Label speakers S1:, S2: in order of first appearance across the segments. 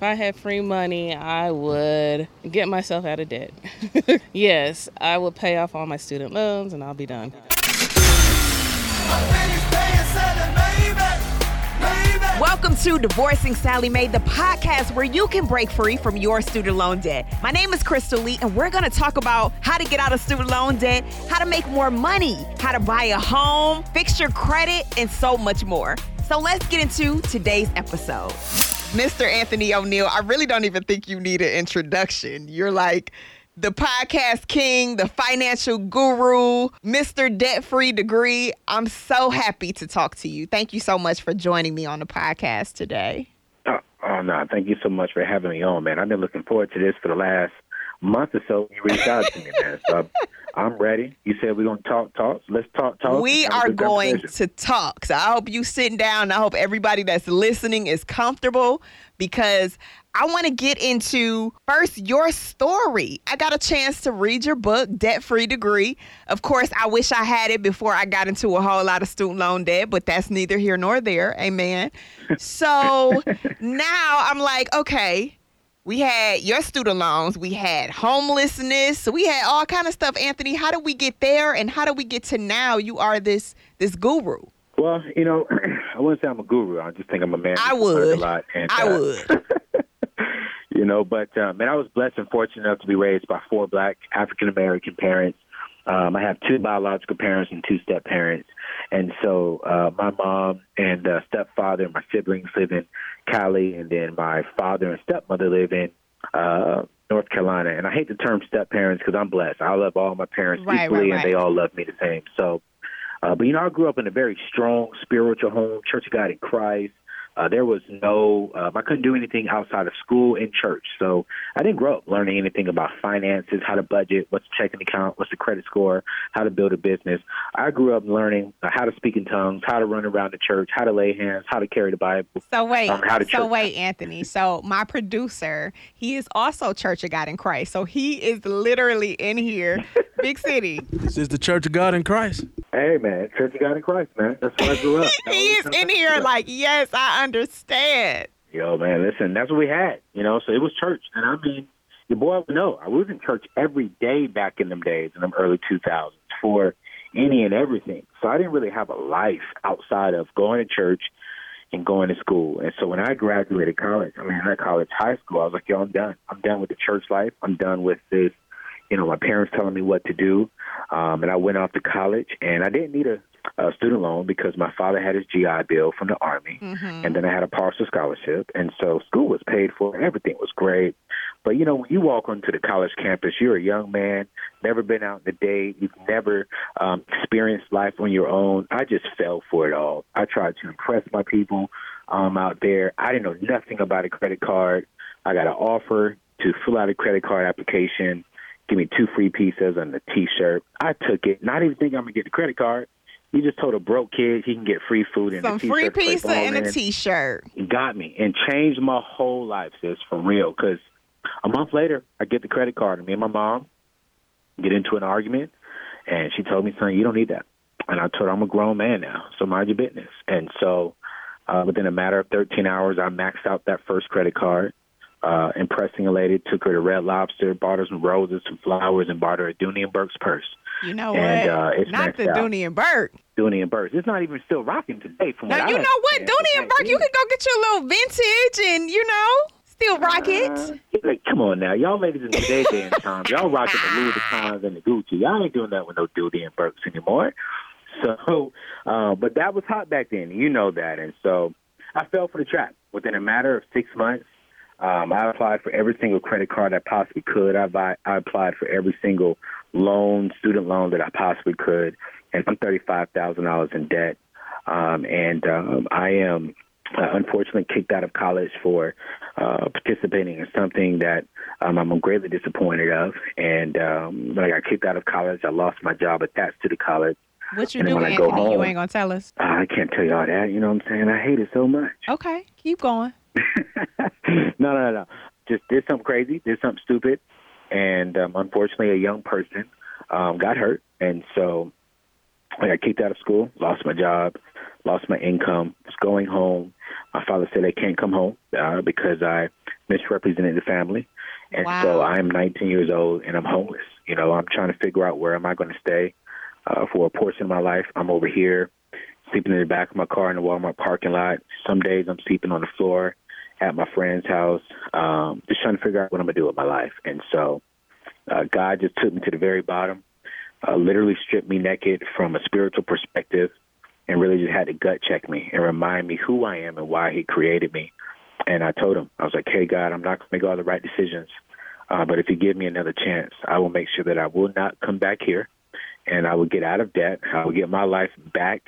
S1: If I had free money, I would get myself out of debt. yes, I would pay off all my student loans and I'll be done.
S2: Welcome to Divorcing Sallie Mae, the podcast where you can break free from your student loan debt. My name is Crystal Lee, and we're going to talk about how to get out of student loan debt, how to make more money, how to buy a home, fix your credit, and so much more. So let's get into today's episode. Mr. Anthony ONeal, I really don't even think you need an introduction. You're like, the podcast king, the financial guru, Mr. Debt Free Degree. I'm so happy to talk to you. Thank you so much for joining me on the podcast today.
S3: Oh, oh no, thank you so much for having me on, man. I've been looking forward to this for the last month or so. You reached out to me, man. So I'm ready. You said we're gonna talk, talk. Let's talk, talk.
S2: We are going to talk. So I hope you sitting down. I hope everybody that's listening is comfortable because I want to get into first your story. I got a chance to read your book, Debt Free Degree. Of course, I wish I had it before I got into a whole lot of student loan debt, but that's neither here nor there. Amen. So now I'm like, okay, we had your student loans, we had homelessness, we had all kind of stuff. Anthony, how do we get there, and how do we get to now? You are this this guru.
S3: Well, you know, I wouldn't say I'm a guru. I just think I'm a man.
S2: I would.
S3: A lot, and,
S2: I
S3: uh,
S2: would.
S3: you know, but um, man, I was blessed and fortunate enough to be raised by four black African American parents. Um, I have two biological parents and two step parents, and so uh, my mom and uh, stepfather and my siblings live in Cali, and then my father and stepmother live in uh, North Carolina. And I hate the term step parents because I'm blessed. I love all my parents
S2: Right,
S3: equally,
S2: right,
S3: and they all love me the same. So, uh, but you know, I grew up in a very strong spiritual home, Church of God in Christ. Uh, there was no, um, I couldn't do anything outside of school and church. So I didn't grow up learning anything about finances, how to budget, what's a checking account, what's the credit score, how to build a business. I grew up learning uh, how to speak in tongues, how to run around the church, how to lay hands, how to carry the Bible.
S2: So wait,
S3: Um, how to
S2: so
S3: church-
S2: wait, Anthony. So my producer, he is also Church of God in Christ. So he is literally in here, big city.
S4: This is the Church of God in Christ.
S3: Hey, man, Church of God in Christ, man. That's where I grew up.
S2: he is in here like, yes, I understand.
S3: Yo, man, listen, that's what we had, you know. So it was church, and I mean, your boy would know. I was in church every day back in them days, in them early 2000s, for any and everything. So I didn't really have a life outside of going to church and going to school. And so when I graduated college, I mean, not college, high school, I was like, yo, I'm done. I'm done with the church life. I'm done with this, you know, my parents telling me what to do. Um, and I went off to college, and I didn't need a, a student loan because my father had his GI Bill from the Army, and then I had a partial scholarship. And so school was paid for, and everything was great. But, you know, when you walk onto the college campus, you're a young man, never been out in the day, you've never um, experienced life on your own. I just fell for it all. I tried to impress my people um, out there. I didn't know nothing about a credit card. I got an offer to fill out a credit card application, give me two free pizzas and a T-shirt. I took it, not even thinking I'm gonna get the credit card. You just told a broke kid he can get free food and
S2: Some
S3: a T-shirt.
S2: free pizza and a t-shirt.
S3: Got me and changed my whole life, sis, for real. Because a month later, I get the credit card, and me and my mom get into an argument, and she told me, "Son, you don't need that." And I told her, "I'm a grown man now, so mind your business." And so, uh, within a matter of 13 hours, I maxed out that first credit card. Uh, impressing a lady, took her to Red Lobster, bought her some roses, some flowers, and bought her a Dooney and Bourke's purse.
S2: You know
S3: And,
S2: what?
S3: uh, it's
S2: Not the
S3: out.
S2: Dooney and Bourke.
S3: Dooney and Bourke's. It's not even still rocking today. From
S2: Now
S3: what
S2: you
S3: I
S2: know what? Dooney and Bourke, you can go get your little vintage and you know still rock it.
S3: Uh, like, come on now, y'all ladies in today's day and time, y'all rocking the Louis Vuittons and the Gucci. Y'all ain't doing that with no Doody and Burks anymore. So, uh, but that was hot back then. You know that, and so I fell for the trap. Within a matter of six months, um, I applied for every single credit card I possibly could. I, buy, I applied for every single loan, student loan that I possibly could, and I'm thirty-five thousand dollars in debt. Um, and um, I am uh, unfortunately kicked out of college for uh, participating in something that um, I'm greatly disappointed of. And um, when I got kicked out of college, I lost my job attached to the college.
S2: What you
S3: And then
S2: do,
S3: when I go
S2: Anthony? You ain't gonna tell us.
S3: I can't tell you all that. You know what I'm saying? I hate it so much.
S2: Okay, keep going.
S3: no, no, no. Just did something crazy, did something stupid, and um, unfortunately, a young person um, got hurt, and so I got kicked out of school, lost my job, lost my income, was going home. My father said I can't come home uh, because I misrepresented the family, and
S2: Wow.
S3: so I'm 19 years old and I'm homeless. You know, I'm trying to figure out where am I going to stay uh, for a portion of my life. I'm over here sleeping in the back of my car in the Walmart parking lot. Some days I'm sleeping on the floor at my friend's house, um, just trying to figure out what I'm gonna do with my life. And so, uh, God just took me to the very bottom, uh, literally stripped me naked from a spiritual perspective, and really just had to gut check me and remind me who I am and why He created me. And I told Him, I was like, Hey, God, I'm not gonna make all the right decisions, uh, but if you give me another chance, I will make sure that I will not come back here, and I will get out of debt. I will get my life back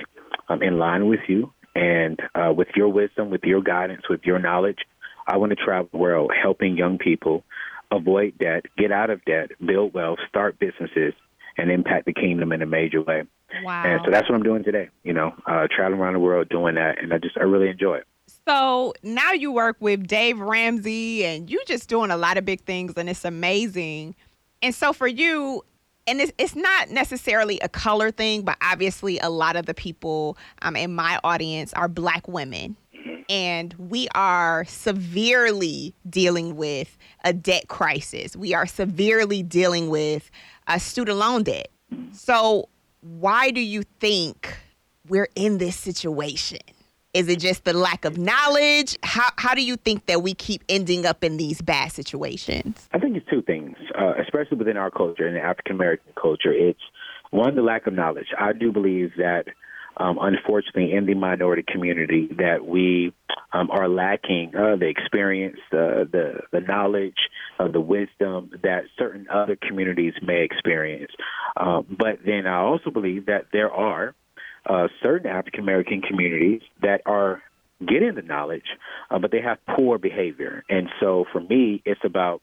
S3: um, in line with you and uh, with your wisdom, with your guidance, with your knowledge. I want to travel the world helping young people avoid debt, get out of debt, build wealth, start businesses, and impact the kingdom in a major way.
S2: Wow.
S3: And so that's what I'm doing today. You know, uh, traveling around the world doing that, and I just I really enjoy it.
S2: So now you work with Dave Ramsey and you're just doing a lot of big things and it's amazing. And so for you, and it's, it's not necessarily a color thing, but obviously a lot of the people um, in my audience are black women. And we are severely dealing with a debt crisis. We are severely dealing with a student loan debt. So, why do you think we're in this situation? Is it just the lack of knowledge? How how do you think that we keep ending up in these bad situations?
S3: I think it's two things, uh, especially within our culture and the African American culture. It's one, the lack of knowledge. I do believe that, um, unfortunately, in the minority community, that we um, are lacking uh, the experience, uh, the the knowledge, uh, the wisdom that certain other communities may experience. Um, but then I also believe that there are uh, certain African American communities that are getting the knowledge, uh, but they have poor behavior. And so for me, it's about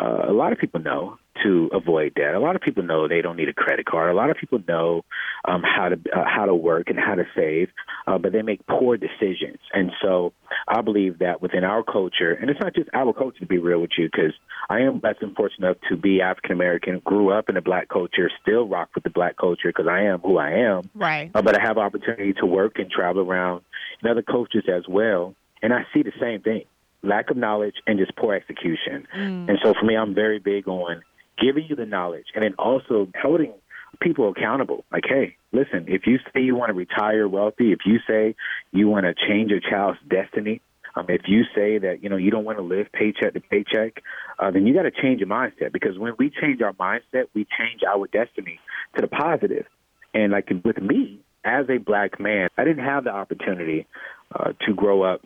S3: uh, a lot of people know to avoid debt. A lot of people know they don't need a credit card. A lot of people know um, how to uh, how to work and how to save, uh, but they make poor decisions. And so I believe that within our culture, and it's not just our culture to be real with you, because I am blessed and fortunate enough to be African American, grew up in the black culture, still rock with the black culture because I am who I am.
S2: Right.
S3: Uh, but I have opportunity to work and travel around in other cultures as well, and I see the same thing: lack of knowledge and just poor execution. And so for me, I'm very big on giving you the knowledge and then also holding people accountable. Like, hey, listen, if you say you want to retire wealthy, if you say you want to change your child's destiny, um, if you say that you know you don't want to live paycheck to paycheck, uh, then you got to change your mindset because when we change our mindset, we change our destiny to the positive. And like with me as a black man, I didn't have the opportunity uh, to grow up,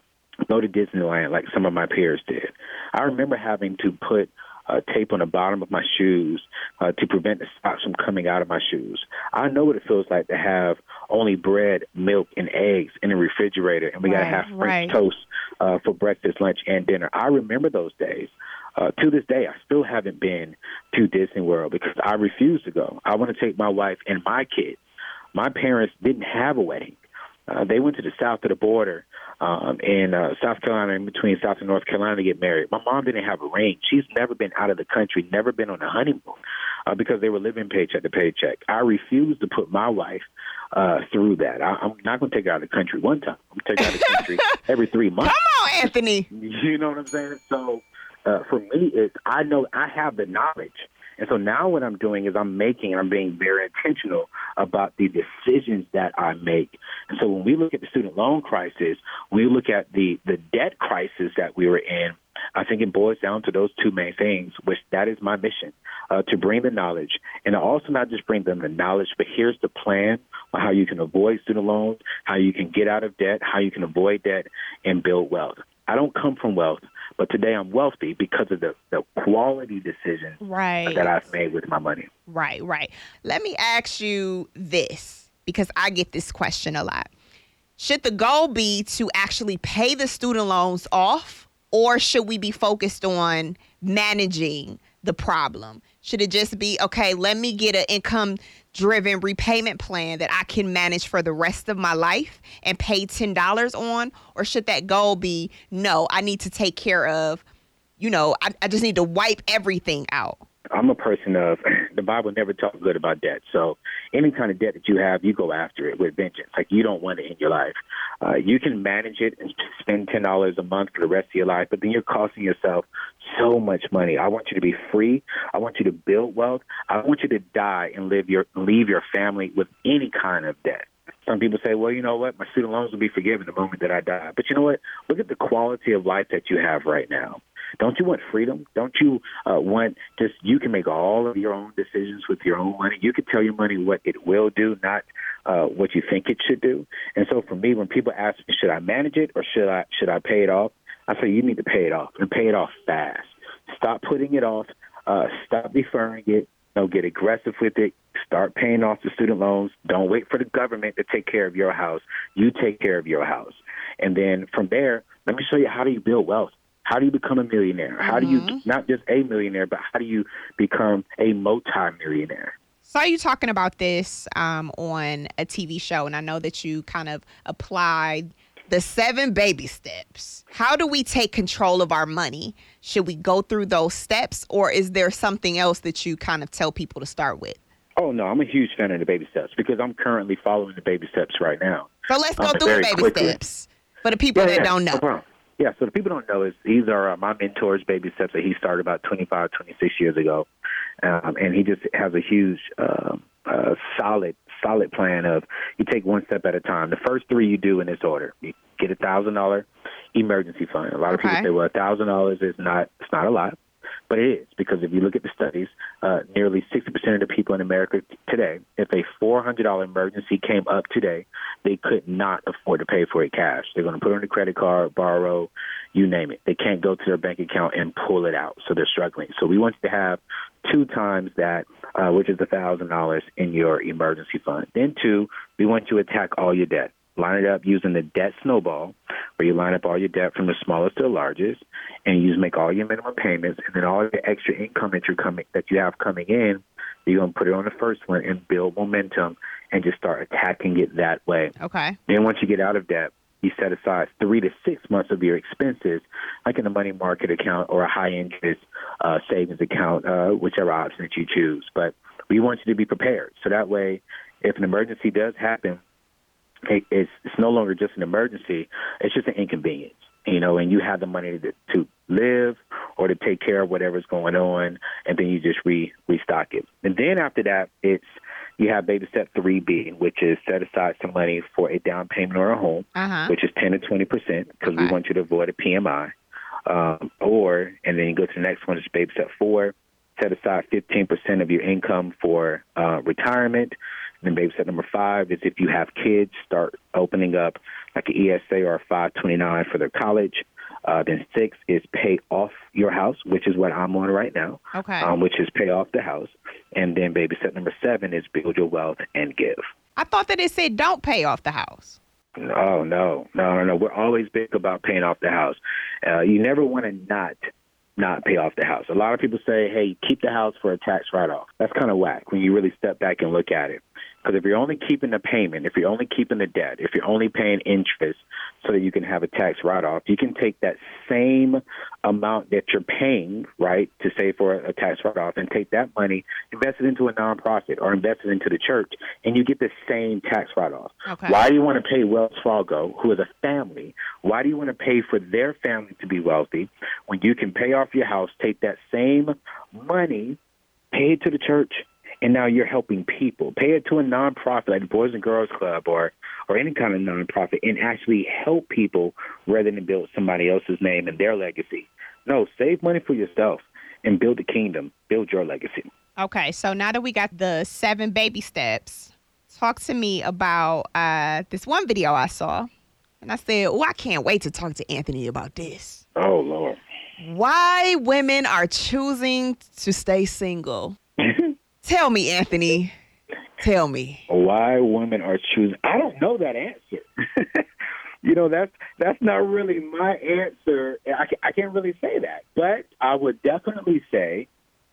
S3: go to Disneyland like some of my peers did. I remember having to put uh, tape on the bottom of my shoes uh, to prevent the socks from coming out of my shoes. I know what it feels like to have only bread, milk, and eggs in the refrigerator, and we got to have French
S2: right.
S3: toast uh, for breakfast, lunch, and dinner. I remember those days. Uh, to this day, I still haven't been to Disney World because I refuse to go. I want to take my wife and my kids. My parents didn't have a wedding. Uh, they went to the south of the border um, in uh, South Carolina, in between South and North Carolina, to get married. My mom didn't have a ring. She's never been out of the country, never been on a honeymoon uh, because they were living paycheck to paycheck. I refuse to put my wife uh, through that. I, I'm not going to take her out of the country one time. I'm going to take her out of the country every three months.
S2: Come on, Anthony.
S3: You know what I'm saying? So uh, for me, it's I know I have the knowledge, and so now what I'm doing is I'm making and I'm being very intentional about the decisions that I make. And so when we look at the student loan crisis, we look at the the debt crisis that we were in. I think it boils down to those two main things, which that is my mission, uh, to bring the knowledge and also not just bring them the knowledge, but here's the plan on how you can avoid student loans, how you can get out of debt, how you can avoid debt and build wealth. I don't come from wealth, but today I'm wealthy because of the, the quality decisions
S2: Right.
S3: that I've made with my money.
S2: Right, right. Let me ask you this because I get this question a lot. Should the goal be to actually pay the student loans off, or should we be focused on managing the problem? Should it just be, okay, let me get an income driven repayment plan that I can manage for the rest of my life and pay $10 on? Or should that goal be, no, I need to take care of, you know, I, I just need to wipe everything out?
S3: I'm a person of the Bible never talks good about debt. So any kind of debt that you have, you go after it with vengeance. Like you don't want it in your life. Uh, you can manage it and spend ten dollars a month for the rest of your life, but then you're costing yourself so much money. I want you to be free. I want you to build wealth. I want you to die and live your leave your family with any kind of debt. Some people say, well, you know what? My student loans will be forgiven the moment that I die. But you know what? Look at the quality of life that you have right now. Don't you want freedom? Don't you uh, want just you can make all of your own decisions with your own money? You can tell your money what it will do, not uh, what you think it should do. And so for me, when people ask me, should I manage it or should I should I pay it off? I say you need to pay it off and pay it off fast. Stop putting it off. Uh, stop deferring it. Know, get aggressive with it. Start paying off the student loans. Don't wait for the government to take care of your house. You take care of your house. And then from there, let me show you how do you build wealth. How do you become a millionaire? How do you
S2: Mm-hmm.
S3: not just a millionaire, but how do you become a multi-millionaire?
S2: Saw you talking about this um, on a TV show, and I know that you kind of applied the seven baby steps. How do we take control of our money? Should we go through those steps, or is there something else that you kind of tell people to start with?
S3: Oh no, I'm a huge fan of the baby steps because I'm currently following the baby steps right now.
S2: So let's go
S3: Um,
S2: through the baby
S3: quickly.
S2: steps for the people that don't know.
S3: No. Yeah, so the people don't know is these are uh, my mentors' baby steps that he started about 25, 26 years ago, um, and he just has a huge, um uh, solid, solid plan of you take one step at a time. The first three you do in this order: you get a thousand dollar emergency fund. A lot of
S2: Okay.
S3: people say, well, a thousand dollars is not it's not a lot. But it is because if you look at the studies, uh, nearly 60% of the people in America today, if a $400 emergency came up today, they could not afford to pay for it cash. They're going to put it on a credit card, borrow, you name it. They can't go to their bank account and pull it out, so they're struggling. So we want you to have two times that, uh, which is $1,000 in your emergency fund. Then two, we want you to attack all your debt. Line it up using the debt snowball, where you line up all your debt from the smallest to the largest, and you just make all your minimum payments, and then all your extra income that you're coming that you have coming in, you're gonna put it on the first one and build momentum, and just start attacking it that way.
S2: Okay.
S3: Then once you get out of debt, you set aside three to six months of your expenses, like in a money market account or a high interest uh, savings account, uh, whichever option that you choose. But we want you to be prepared, so that way, if an emergency does happen, it, it's it's no longer just an emergency; it's just an inconvenience, you know. And you have the money to, to live or to take care of whatever's going on, and then you just re restock it. And then after that, it's you have baby step three B, which is set aside some money for a down payment or a home,
S2: Uh huh.
S3: which is ten to twenty percent, because we want you to avoid a PMI. Um, or and then you go to the next one, is baby step four. Set aside fifteen percent of your income for uh, retirement. And then baby step number five is if you have kids, start opening up like an ESA or a 529 for their college. Uh, then six is pay off your house, which is what I'm on right now,
S2: Okay.
S3: um, which is pay off the house. And then baby step number seven is build your wealth and give.
S2: I thought that it said don't pay off the house.
S3: No, no, no, no, no. We're always big about paying off the house. Uh, you never want to not not pay off the house. A lot of people say, "Hey, keep the house for a tax write-off." That's kind of whack when you really step back and look at it. Because if you're only keeping the payment, if you're only keeping the debt, if you're only paying interest so that you can have a tax write-off, you can take that same amount that you're paying, right, to save for a tax write-off, and take that money, invest it into a nonprofit or invest it into the church, and you get the same tax write-off.
S2: Okay.
S3: Why do you want to pay Wells Fargo, who is a family? Why do you want to pay for their family to be wealthy when you can pay off your house, take that same money, pay it to the church, and now you're helping people. Pay it to a nonprofit like the Boys and Girls Club or or any kind of nonprofit, and actually help people rather than build somebody else's name and their legacy. No, save money for yourself and build the kingdom. Build your legacy.
S2: Okay, so now that we got the seven baby steps, talk to me about uh, this one video I saw. And I said, Oh, I can't wait to talk to Anthony about this.
S3: Oh Lord.
S2: Why women are choosing to stay single. Tell me, Anthony. Tell me.
S3: why women are choosing. I don't know that answer. you know, that's that's not really my answer. I, I can't really say that, but I would definitely say,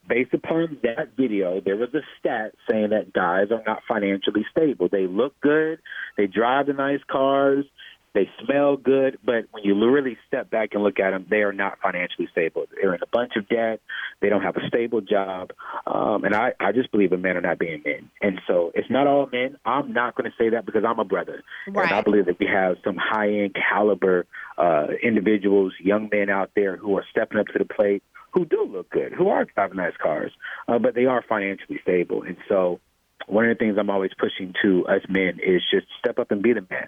S3: based upon that video, there was a stat saying that guys are not financially stable. They look good, they drive the nice cars, They smell good, but when you really step back and look at them, they are not financially stable. They're in a bunch of debt. They don't have a stable job. Um, and I, I just believe that men are not being men. And so it's not all men. I'm not going to say that because I'm a brother.
S2: Right.
S3: And I believe that we have some high end caliber uh, individuals, young men out there who are stepping up to the plate, who do look good, who are driving nice cars, uh, but they are financially stable. And so one of the things I'm always pushing to us men is just step up and be the man.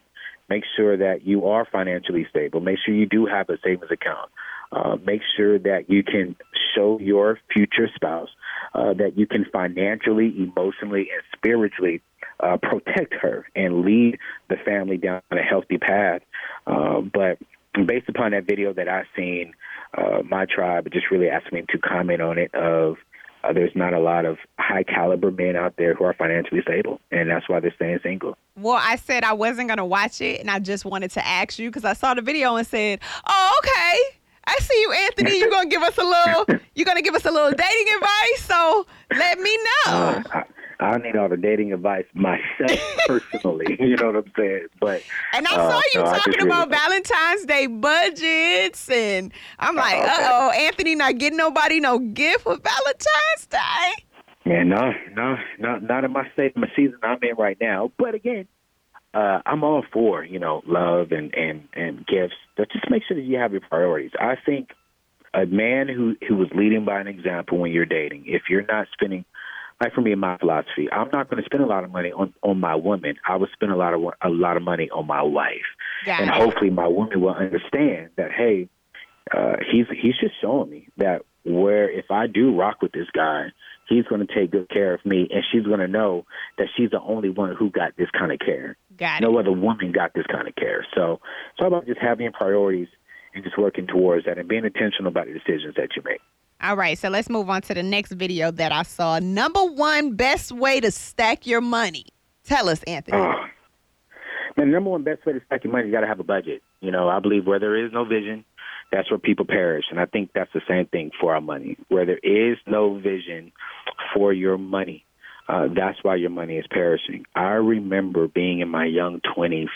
S3: Make sure that you are financially stable. Make sure you do have a savings account. Uh, make sure that you can show your future spouse uh, that you can financially, emotionally, and spiritually uh, protect her and lead the family down a healthy path. Uh, but based upon that video that I've seen, uh, my tribe just really asked me to comment on it. Of uh, there's not a lot of high caliber men out there who are financially stable, and that's why they're staying single.
S2: Well, I said I wasn't going to watch it, and I just wanted to ask you because I saw the video and said, "Oh, okay." I see you, Anthony. You're gonna give us a little. You're gonna give us a little dating advice. So let me know.
S3: Uh, I, I need all the dating advice myself personally. you know what I'm saying? But
S2: and I
S3: uh,
S2: saw you
S3: I
S2: talking about
S3: really-
S2: Valentine's Day budgets, and I'm like, uh oh, Anthony not getting nobody no gift for Valentine's Day.
S3: Yeah, no, no, not not in my state, my season I'm in right now. But again, uh, I'm all for you know love and and and gifts. But just make sure that you have your priorities. I think a man who who was leading by an example when you're dating. If you're not spending, like for me, in my philosophy, I'm not going to spend a lot of money on on my woman. I would spend a lot of a lot of money on my wife,
S2: Got
S3: and hopefully my woman will understand that. Hey, uh, he's he's just showing me that where if I do rock with this guy, he's going to take good care of me, and she's going to know that she's the only one who got this kind of care.
S2: Got it.
S3: No other woman got this kind of care. So it's all about just having priorities and just working towards that and being intentional about the decisions that you make.
S2: All right, so let's move on to the next video that I saw. Number one best way to stack your money. Tell us, Anthony.
S3: Oh. Man, the number one best way to stack your money, you got to have a budget. You know, I believe where there is no vision, that's where people perish. And I think that's the same thing for our money. Where there is no vision for your money, uh, that's why your money is perishing. I remember being in my young 20s,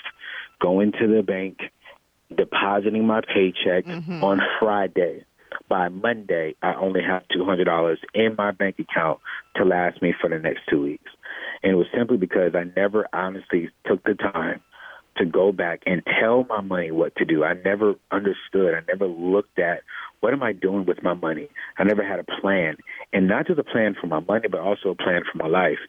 S3: going to the bank, depositing my paycheck on Friday. By Monday, I only have $200 in my bank account to last me for the next two weeks. And it was simply because I never honestly took the time to go back and tell my money what to do. I never understood. I never looked at what am I doing with my money. I never had a plan, and not just a plan for my money, but also a plan for my life.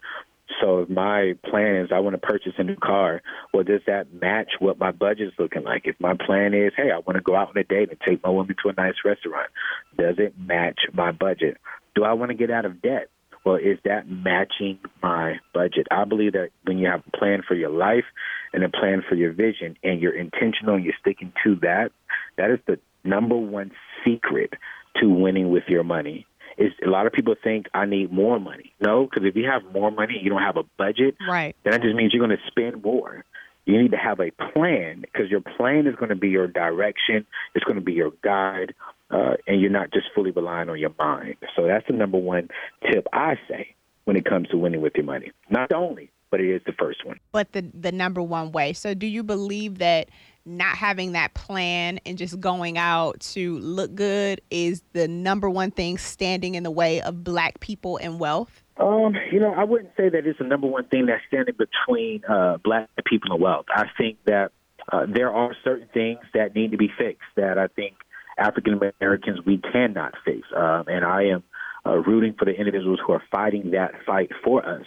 S3: So if my plan is I want to purchase a new car, well, does that match what my budget's looking like? If my plan is, hey, I want to go out on a date and take my woman to a nice restaurant, does it match my budget? Do I want to get out of debt? Well, is that matching my budget? I believe that when you have a plan for your life and a plan for your vision and you're intentional and you're sticking to that, that is the number one secret to winning with your money. Is a lot of people think I need more money. No, because if you have more money, you don't have a budget,
S2: Right.
S3: then that just means you're going to spend more. You need to have a plan because your plan is going to be your direction. It's going to be your guide, uh, and you're not just fully relying on your mind. So that's the number one tip I say when it comes to winning with your money. Not the only, but it is the first one.
S2: But the the number one way. So do you believe that not having that plan and just going out to look good is the number one thing standing in the way of black people and wealth?
S3: Um, you know, I wouldn't say that it's the number one thing that's standing between uh, black people and wealth. I think that uh, there are certain things that need to be fixed that I think African Americans we cannot fix, um, and I am uh, rooting for the individuals who are fighting that fight for us.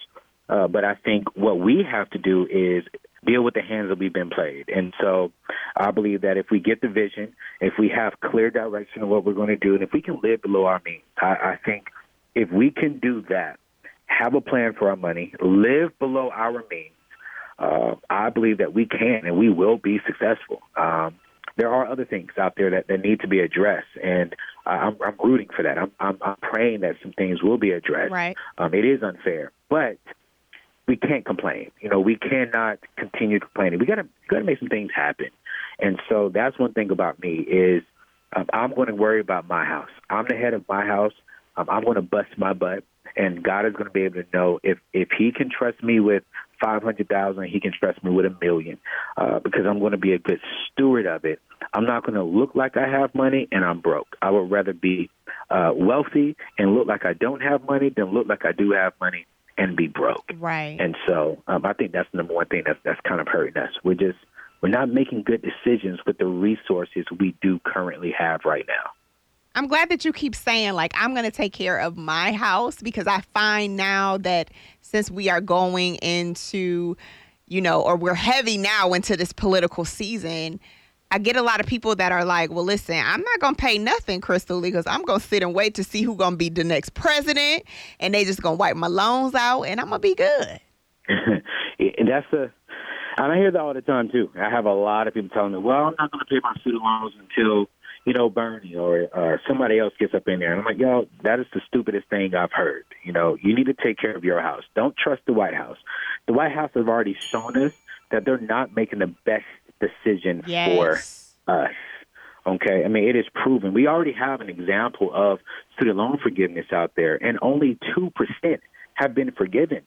S3: Uh, but I think what we have to do is deal with the hands that we've been played. And so I believe that if we get the vision, if we have clear direction of what we're going to do, and if we can live below our means, I, I think if we can do that, have a plan for our money, live below our means, uh, I believe that we can and we will be successful. Um, there are other things out there that, that need to be addressed, and uh, I'm, I'm rooting for that. I'm, I'm, I'm praying that some things will be addressed.
S2: Right.
S3: Um, it is unfair, but we can't complain. You know, we cannot continue complaining. We gotta gotta make some things happen. And so that's one thing about me is um, I'm going to worry about my house. I'm the head of my house. Um, I'm going to bust my butt, and God is going to be able to know if if He can trust me with five hundred thousand, he can trust me with a million, uh, because I'm going to be a good steward of it. I'm not going to look like I have money and I'm broke. I would rather be uh, wealthy and look like I don't have money than look like I do have money and be broke.
S2: Right.
S3: And so um, I think that's the number one thing that's that's kind of hurting us. We're just we're not making good decisions with the resources we do currently have right now.
S2: I'm glad that you keep saying like I'm going to take care of my house because I find now that since we are going into you know or we're heavy now into this political season I get a lot of people that are like, well, listen, I'm not to pay nothing, Crystal Lee, because I'm to sit and wait to see who's going to be the next president. And they just to wipe my loans out and I'm to be good.
S3: and that's a, and I hear that all the time too. I have a lot of people telling me, well, I'm not to pay my student loans until, you know, Bernie or, or somebody else gets up in there. And I'm like, yo, that is the stupidest thing I've heard. You know, you need to take care of your house. Don't trust the White House. The White House has already shown us that they're not making the best decision
S2: yes.
S3: for us. Okay, I mean it is proven. We already have an example of student loan forgiveness out there, and only two percent have been forgiven.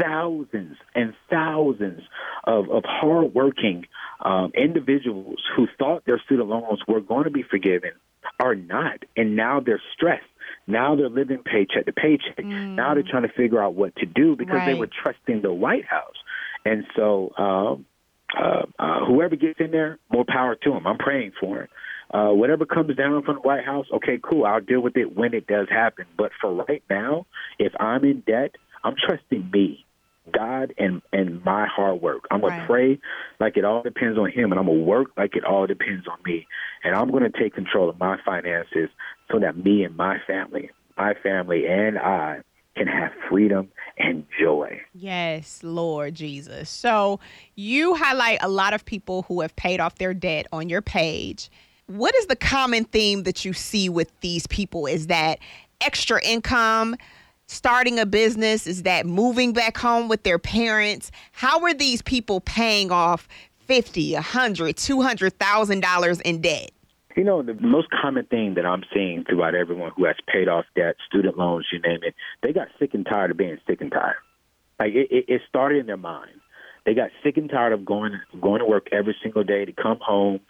S3: Thousands and thousands of, of hardworking um, individuals who thought their student loans were going to be forgiven are not, and now they're stressed. Now they're living paycheck to paycheck. Mm. Now they're trying to figure out what to do because
S2: right.
S3: they were trusting the White House. And so um, uh, uh, whoever gets in there, more power to him. I'm praying for him. Uh, whatever comes down from the White House, okay, cool. I'll deal with it when it does happen. But for right now, if I'm in debt, I'm trusting me, God, and and my hard work. I'm gonna
S2: Right.
S3: pray like it all depends on Him, and I'm gonna work like it all depends on me. And I'm gonna take control of my finances so that me and my family, my family and I, can have freedom and joy.
S2: Yes, Lord Jesus. So you highlight a lot of people who have paid off their debt on your page. What is the common theme that you see with these people? Is that extra income, starting a business? Is that moving back home with their parents? How are these people paying off fifty, a hundred, two hundred thousand dollars in debt?
S3: You know, the most common thing that I'm seeing throughout everyone who has paid off debt, student loans, you name it, they got sick and tired of being sick and tired. Like it, it, it started in their mind. They got sick and tired of going going to work every single day to come home,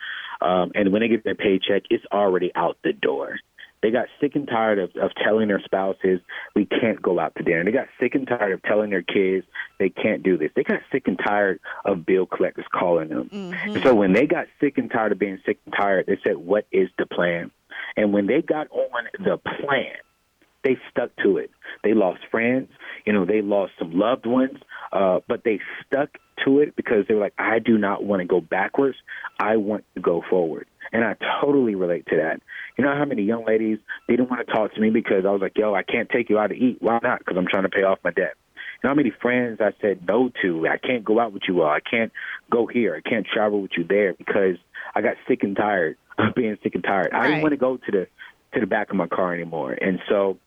S3: um, and when they get their paycheck, it's already out the door. They got sick and tired of, of telling their spouses we can't go out to dinner. They got sick and tired of telling their kids they can't do this. They got sick and tired of bill collectors calling them. And so when they got sick and tired of being sick and tired, they said, "What is the plan?" And when they got on the plan, they stuck to it. They lost friends, you know, they lost some loved ones, uh, but they stuck to it because they were like, I do not want to go backwards. I want to go forward. And I totally relate to that. You know how many young ladies they didn't want to talk to me because I was like, yo, I can't take you out to eat. Why not? Because I'm trying to pay off my debt. You know how many friends I said no to? I can't go out with you all. I can't go here. I can't travel with you there because I got sick and tired of being sick and tired. I didn't want to go to the to the back of my car anymore. And so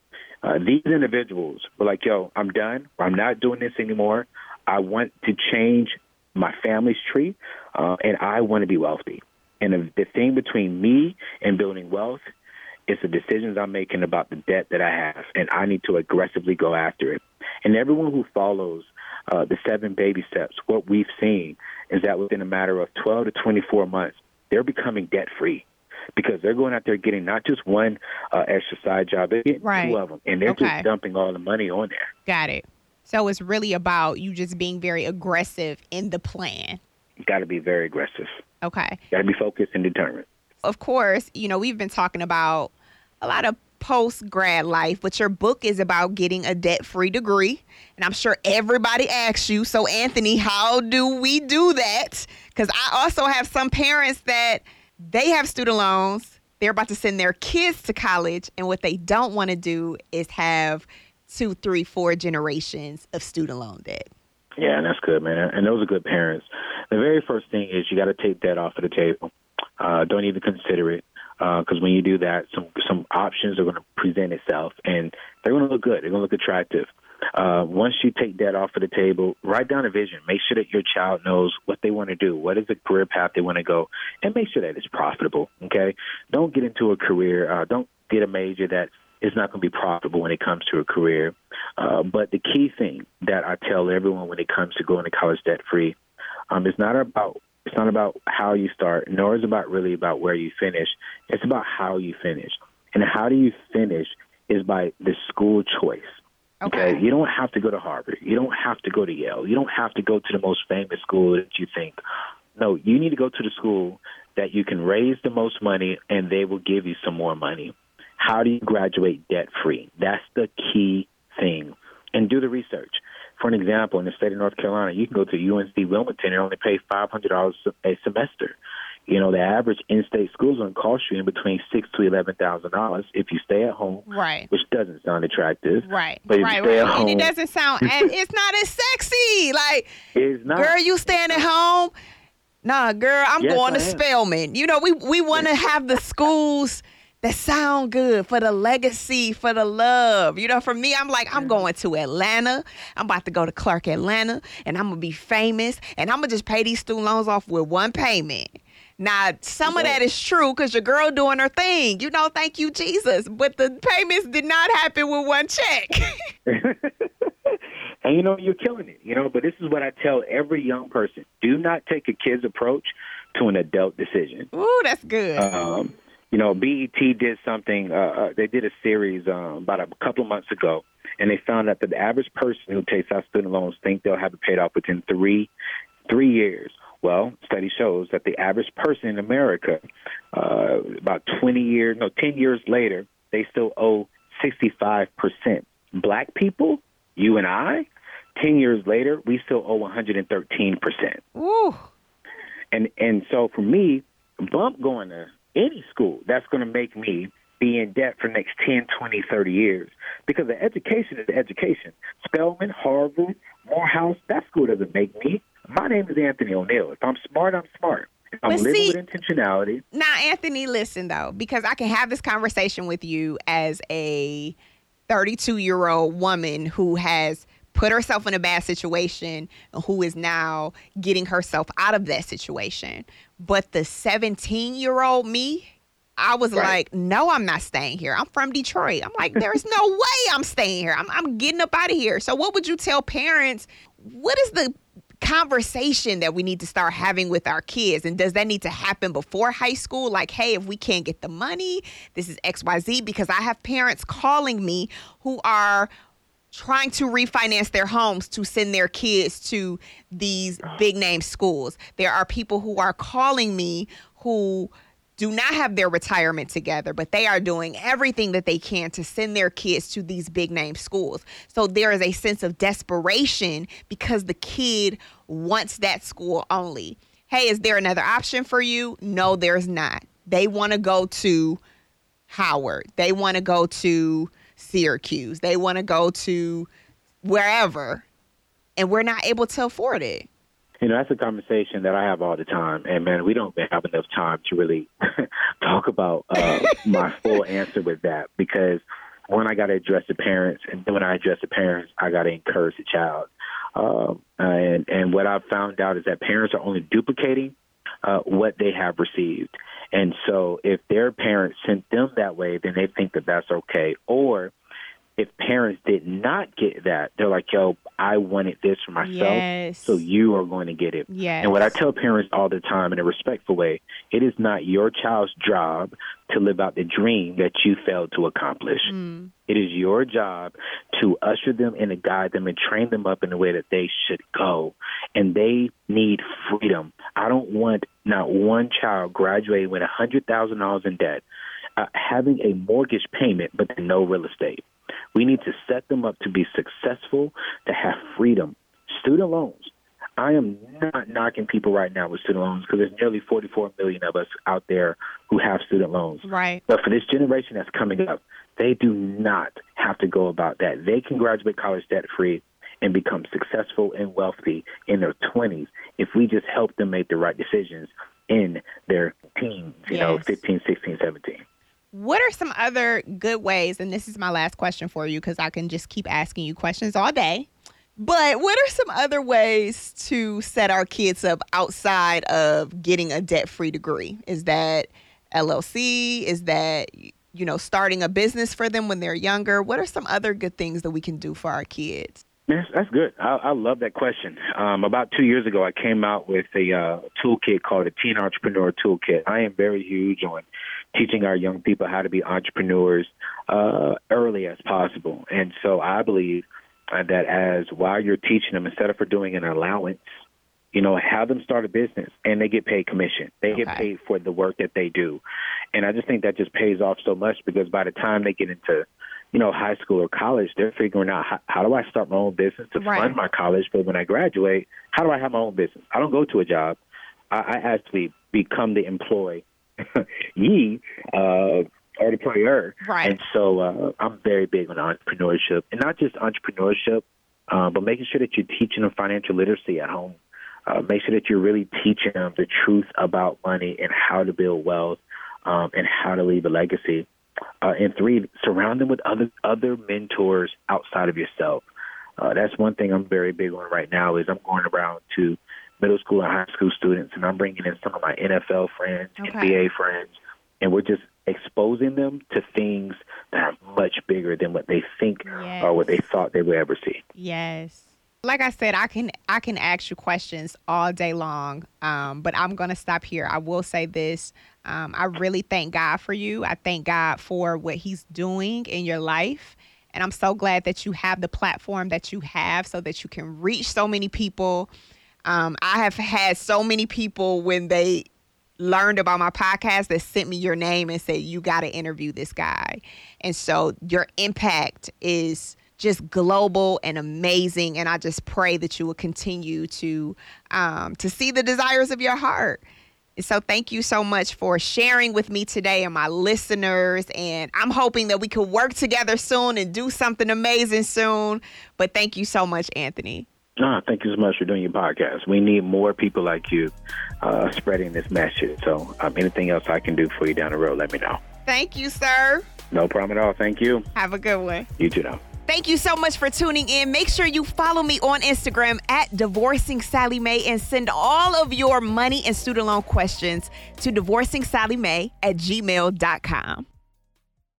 S3: uh, these individuals were like, yo, I'm done. I'm not doing this anymore. I want to change my family's tree, uh, and I want to be wealthy. And the, the thing between me and building wealth is the decisions I'm making about the debt that I have, and I need to aggressively go after it. And everyone who follows uh, the seven baby steps, what we've seen is that within a matter of 12 to 24 months, they're becoming debt free because they're going out there getting not just one uh, extra side job, they're getting
S2: Right.
S3: two of them, and they're
S2: Okay.
S3: just dumping all the money on there.
S2: Got it. So it's really about you just being very aggressive in the plan.
S3: Got to be very aggressive.
S2: Okay.
S3: Got to be focused and determined.
S2: of course, you know, we've been talking about a lot of post grad life, but your book is about getting a debt free degree. And I'm sure everybody asks you, so Anthony, how do we do that? Because I also have some parents that they have student loans, they're about to send their kids to college, and what they don't want to do is have two, three, four generations of student loan debt.
S3: Yeah, and that's good, man. And those are good parents. The very first thing is you got to take that off of the table. Uh, don't even consider it because when you do that, some some options are going to present itself, and they're going to look good. They're going to look attractive. Uh, once you take that off of the table, write down a vision. Make sure that your child knows what they want to do, what is the career path they want to go, and make sure that it's profitable. Okay, don't get into a career. Uh, don't get a major that it's not going to be profitable when it comes to a career. Uh, but the key thing that I tell everyone when it comes to going to college debt free, um, is not about it's not about how you start, nor is it about really about where you finish. It's about how you finish, and how do you finish is by the school choice.
S2: Okay.
S3: You don't have to go to Harvard. You don't have to go to Yale. You don't have to go to the most famous school that you think. No, you need to go to the school that you can raise the most money and they will give you some more money. How do you graduate debt free? That's the key thing. And do the research. For an example, in the state of North Carolina, you can go to UNC Wilmington and only pay $500 a semester. You know, the average in-state school is going to cost you in between six to eleven thousand dollars if you stay at home,
S2: Right.
S3: which doesn't sound attractive.
S2: Right,
S3: But if
S2: right,
S3: you stay
S2: right.
S3: at
S2: And it doesn't sound, and it's not as sexy. Like,
S3: It's not.
S2: girl, you staying at home? Nah, girl, I'm
S3: Yes,
S2: going to. Spelman. You know, we we want to have the schools that sound good for the legacy, for the love. You know, for me, I'm like, I'm going to Atlanta. I'm about to go to Clark Atlanta, and I'm gonna be famous, and I'm gonna just pay these student loans off with one payment. Now, some of that is true because your girl doing her thing. You know, thank you, Jesus. But the payments did not happen with one check.
S3: and you know you're killing it you know but this is what i tell every young person do not take a kid's approach to an adult decision
S2: Ooh, that's good.
S3: um you know BET did something uh, uh they did a series um about a couple of months ago and they found out that the average person who takes out student loans think they'll have it paid off within three three years. Well study shows that the average person in america uh about 20 years no 10 years later they still owe 65% black people you and i 10 years later we still owe 113%
S2: Ooh.
S3: and and so for me, bump going to any school that's going to make me be in debt for the next 10, 20, 30 years. Because the education is the education. Spelman, Harvard, Morehouse, that school doesn't make me. My name is Anthony ONeal. If I'm smart, I'm smart. If I'm
S2: But
S3: living
S2: see-
S3: with intentionality,
S2: Now, Anthony, listen though, because I can have this conversation with you as a 32 year old woman who has put herself in a bad situation and who is now getting herself out of that situation. But the 17 year old me, I was
S3: Right.
S2: like, no, I'm not staying here. I'm from Detroit. I'm like, there's no way I'm staying here. I'm, I'm getting up out of here. So, what would you tell parents? What is the conversation that we need to start having with our kids? And does that need to happen before high school? Like, hey, if we can't get the money, this is XYZ. Because I have parents calling me who are trying to refinance their homes to send their kids to these big name schools. There are people who are calling me who do not have their retirement together, but they are doing everything that they can to send their kids to these big name schools. So there is a sense of desperation because the kid wants that school only. Hey, is there another option for you? No, there's not. They want to go to Howard. They want to go to Syracuse. They want to go to wherever. And we're not able to afford it.
S3: you know, that's a conversation that I have all the time. And man, we don't have enough time to really talk about uh, my full answer with that because one, I got to address the parents, and then when I address the parents, I got to encourage the child. Um, and and what I've found out is that parents are only duplicating uh, what they have received. And so, if their parents sent them that way, then they think that that's okay. Or if parents did not get that, they're like, "Yo, I wanted this for myself,
S2: Yes.
S3: so you are going to get it."
S2: Yes.
S3: And what I tell parents all the time in a respectful way, it is not your child's job to live out the dream that you failed to accomplish.
S2: Mm.
S3: It is your job to usher them and to guide them and train them up in the way that they should go. And they need freedom. I don't want not one child graduating with a hundred thousand dollars in debt, uh, having a mortgage payment, but no real estate. We need to set them up to be successful, to have freedom. Student loans. I am not knocking people right now with student loans because there's nearly 44 million of us out there who have student loans.
S2: Right.
S3: But for this generation that's coming up, they do not have to go about that. They can graduate college debt free and become successful and wealthy in their 20s if we just help them make the right decisions in their teens, you know,
S2: Yes.
S3: 15, 16, 17.
S2: What are some other good ways? And this is my last question for you because I can just keep asking you questions all day. But what are some other ways to set our kids up outside of getting a debt free degree? Is that LLC? Is that you know, starting a business for them when they're younger? What are some other good things that we can do for our kids?
S3: That's, that's good. I, I love that question. Um, about two years ago, I came out with a uh, toolkit called a Teen Entrepreneur Toolkit. I am very huge on teaching our young people how to be entrepreneurs uh, early as possible. And so I believe uh, that as while you're teaching them, instead of for doing an allowance, you know, have them start a business and they get paid commission. They okay. get paid for the work that they do. And I just think that just pays off so much because by the time they get into you know, high school or college, they're figuring out how, how do I start my own business to right. fund my college. But when I graduate, how do I have my own business? I don't go to a job. I, I actually become the employee, ye, uh, player.
S2: Right.
S3: And so uh, I'm very big on entrepreneurship, and not just entrepreneurship, uh, but making sure that you're teaching them financial literacy at home. Uh, make sure that you're really teaching them the truth about money and how to build wealth um, and how to leave a legacy. Uh, and three, surround them with other other mentors outside of yourself. Uh, that's one thing I'm very big on right now. Is I'm going around to middle school and high school students, and I'm bringing in some of my NFL friends, okay. NBA friends, and we're just exposing them to things that are much bigger than what they think yes. or what they thought they would ever see.
S2: Yes. Like I said, I can I can ask you questions all day long, um, but I'm gonna stop here. I will say this: um, I really thank God for you. I thank God for what He's doing in your life. And I'm so glad that you have the platform that you have so that you can reach so many people. Um, I have had so many people when they learned about my podcast that sent me your name and said, You got to interview this guy. And so your impact is just global and amazing. And I just pray that you will continue to um, to see the desires of your heart. So thank you so much for sharing with me today and my listeners. And I'm hoping that we can work together soon and do something amazing soon. But thank you so much, Anthony.
S3: Ah, thank you so much for doing your podcast. We need more people like you uh, spreading this message. So um, anything else I can do for you down the road, let me know.
S2: Thank you, sir.
S3: No problem at all. Thank you.
S2: Have a good one.
S3: You too now.
S2: Thank you so much for tuning in. Make sure you follow me on Instagram at Divorcing Sallie Mae and send all of your money and student loan questions to divorcing Sallie Mae at gmail.com.